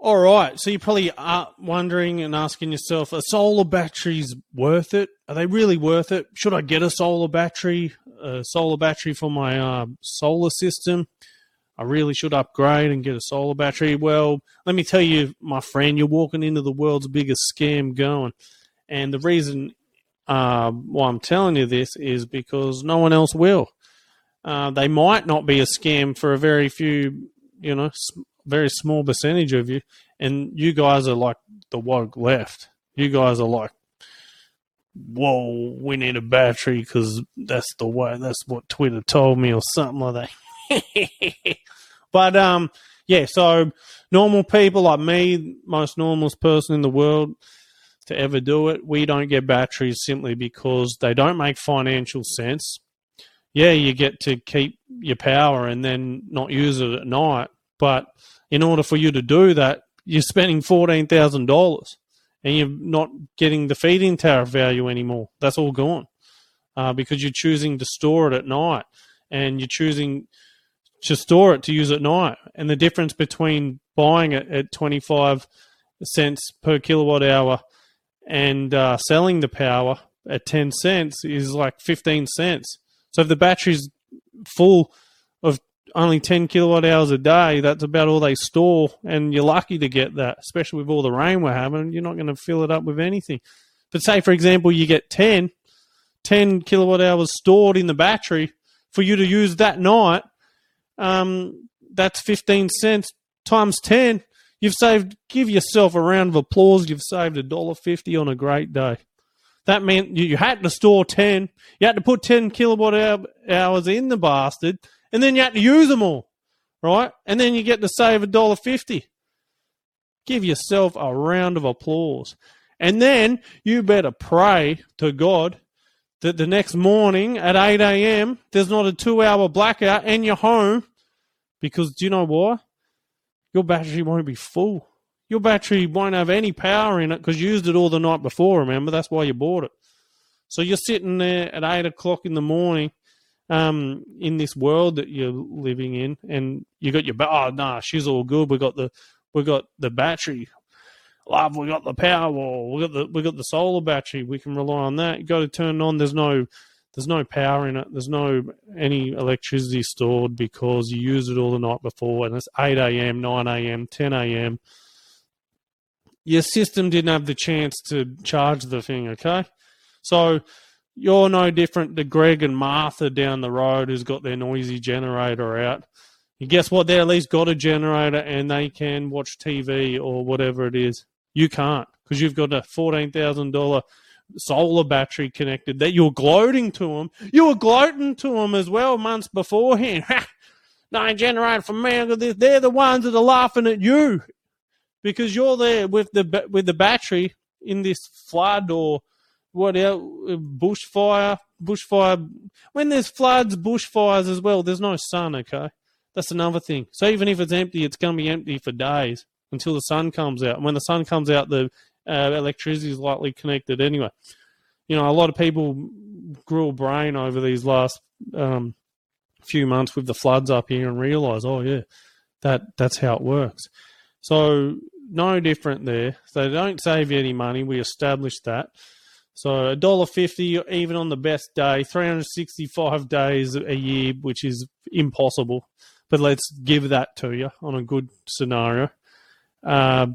All right. So you probably are wondering and asking yourself, are solar batteries worth it? Are they really worth it? Should I get a solar battery, a solar battery for my uh, solar system? I really should upgrade and get a solar battery. Well, let me tell you, my friend, you're walking into the world's biggest scam going. And the reason uh, why I'm telling you this is because no one else will. Uh, they might not be a scam for a very few, you know, very small percentage of you, and you guys are like the woke left. You guys are like, whoa, we need a battery because that's the way. That's what Twitter told me, or something like that. but um, yeah. So normal people like me, most normalest person in the world to ever do it, we don't get batteries simply because they don't make financial sense. Yeah, you get to keep your power and then not use it at night, but in order for you to do that, you're spending fourteen thousand dollars, and you're not getting the feed-in tariff value anymore. That's all gone uh, because you're choosing to store it at night, and you're choosing to store it to use at night. And the difference between buying it at twenty five cents per kilowatt hour and uh, selling the power at ten cents is like fifteen cents. So if the battery's full only 10 kilowatt hours a day, that's about all they store. And you're lucky to get that, especially with all the rain we're having. You're not going to fill it up with anything. But say, for example, you get 10, 10 kilowatt hours stored in the battery for you to use that night. Um, that's 15 cents times 10. You've saved, give yourself a round of applause. You've saved $1.50 on a great day. That meant you had to store 10. You had to put 10 kilowatt hours in the bastard and then you have to use them all, right? And then you get to save a dollar fifty. Give yourself a round of applause, and then you better pray to God that the next morning at eight a.m. there's not a two-hour blackout and you're home, because do you know why? Your battery won't be full. Your battery won't have any power in it because you used it all the night before. Remember, that's why you bought it. So you're sitting there at eight o'clock in the morning um, in this world that you're living in, and you got your oh nah, she's all good. We got the we got the battery, love. We got the Powerwall. We got the we got the solar battery. We can rely on that. You got to turn it on. There's no there's no power in it. There's no any electricity stored because you used it all the night before, and it's eight a.m., nine a.m., ten a.m. Your system didn't have the chance to charge the thing. Okay, so you're no different to Greg and Martha down the road who's got their noisy generator out. You guess what? They at least got a generator and they can watch TV or whatever it is. You can't because you've got a fourteen thousand dollar solar battery connected that you're gloating to them. You were gloating to them as well months beforehand. no generator for me. They're the ones that are laughing at you because you're there with the with the battery in this flood or what else? Bushfire, bushfire. When there's floods, bushfires as well. There's no sun. Okay, that's another thing. So even if it's empty, it's going to be empty for days until the sun comes out. And when the sun comes out, the uh, electricity is likely connected anyway. You know, a lot of people grew a brain over these last um, few months with the floods up here and realise, oh yeah, that that's how it works. So no different there. So they don't save you any money. We established that. So a dollar fifty, even on the best day, three hundred sixty-five days a year, which is impossible. But let's give that to you on a good scenario. Uh,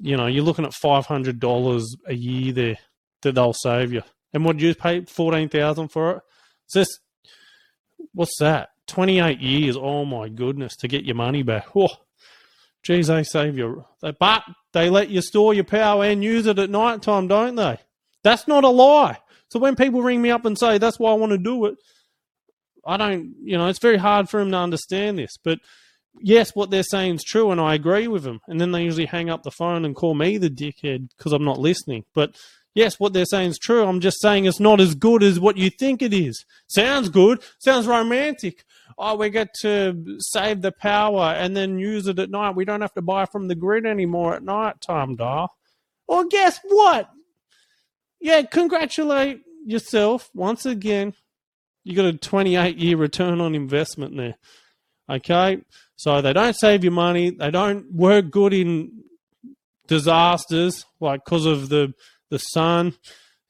you know, you're looking at five hundred dollars a year there that they'll save you. And what you pay? Fourteen thousand for it. So this, what's that? Twenty-eight years. Oh my goodness, to get your money back. Oh, geez, they save you. But they let you store your power and use it at night time, don't they? That's not a lie. So when people ring me up and say that's why I want to do it, I don't, you know, it's very hard for them to understand this. But yes, what they're saying is true, and I agree with them. And then they usually hang up the phone and call me the dickhead because I'm not listening. But yes, what they're saying is true. I'm just saying it's not as good as what you think it is. Sounds good. Sounds romantic. Oh, we get to save the power and then use it at night. We don't have to buy from the grid anymore at night time, doll. Well, guess what? Yeah, congratulate yourself once again. You got a 28 year return on investment there. Okay, so they don't save your money. They don't work good in disasters, like because of the the sun.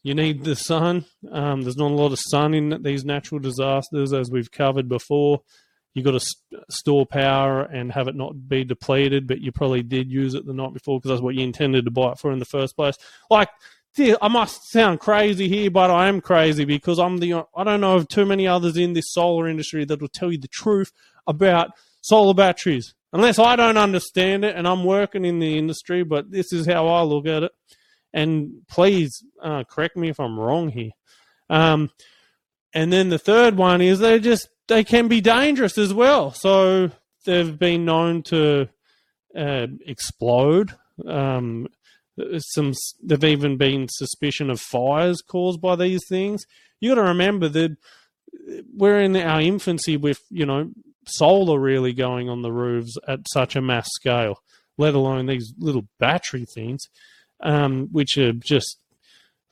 You need the sun. Um, there's not a lot of sun in these natural disasters, as we've covered before. You've got to st- store power and have it not be depleted, but you probably did use it the night before because that's what you intended to buy it for in the first place. Like, I must sound crazy here, but I am crazy because I'm the. I don't know of too many others in this solar industry that will tell you the truth about solar batteries unless I don't understand it and I'm working in the industry, but this is how I look at it. And please uh, correct me if I'm wrong here. Um, and then the third one is they just they can be dangerous as well. So they've been known to uh, explode. Um, some there've even been suspicion of fires caused by these things. You got to remember that we're in our infancy with you know solar really going on the roofs at such a mass scale, let alone these little battery things, um, which are just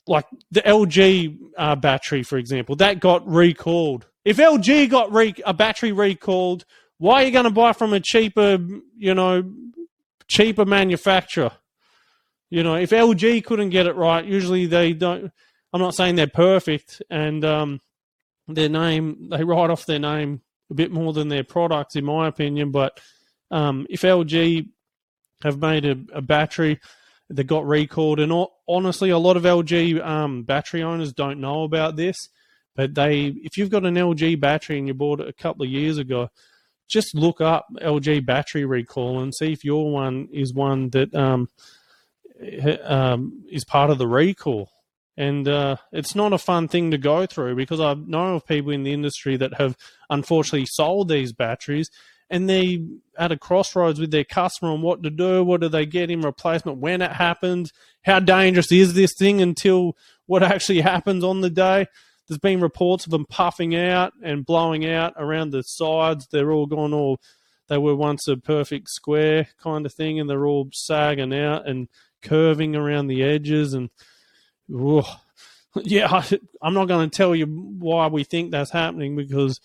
like the LG uh, battery, for example, that got recalled. If LG got re- a battery recalled, why are you going to buy from a cheaper, you know, cheaper manufacturer? You know, if LG couldn't get it right, usually they don't. I'm not saying they're perfect, and um, their name they write off their name a bit more than their products, in my opinion. But um, if LG have made a, a, battery that got recalled, and honestly, a lot of LG um, battery owners don't know about this. But they, if you've got an LG battery and you bought it a couple of years ago, just look up LG battery recall and see if your one is one that um, is part of the recall and uh, it's not a fun thing to go through because I know of people in the industry that have unfortunately sold these batteries and they at a crossroads with their customer on what to do, what do they get in replacement, when it happens, how dangerous is this thing until what actually happens on the day. There's been reports of them puffing out and blowing out around the sides. They're all gone all they were once a perfect square kind of thing and they're all sagging out and curving around the edges and Ooh. Yeah, I, I'm not going to tell you why we think that's happening because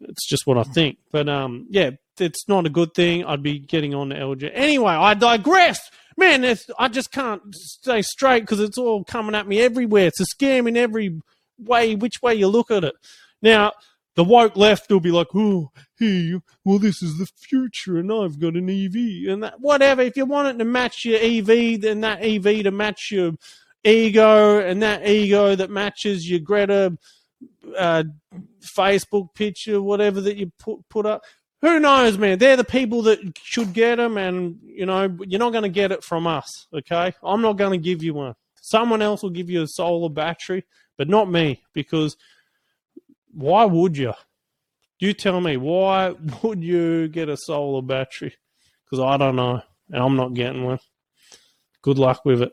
it's just what I think. But um, yeah, it's not a good thing. I'd be getting on to LG anyway. I digress, man. I just can't stay straight because it's all coming at me everywhere. It's a scam in every way, which way you look at it. Now, the woke left will be like, oh, hey, well, this is the future, and I've got an EV, and that whatever. If you want it to match your EV, then that EV to match your ego and that ego that matches your Greta uh, Facebook picture, whatever that you put put up. Who knows, man? They're the people that should get them, and you know you're not going to get it from us. Okay, I'm not going to give you one. Someone else will give you a solar battery, but not me, because why would you? You tell me why would you get a solar battery? Because I don't know, and I'm not getting one. Good luck with it.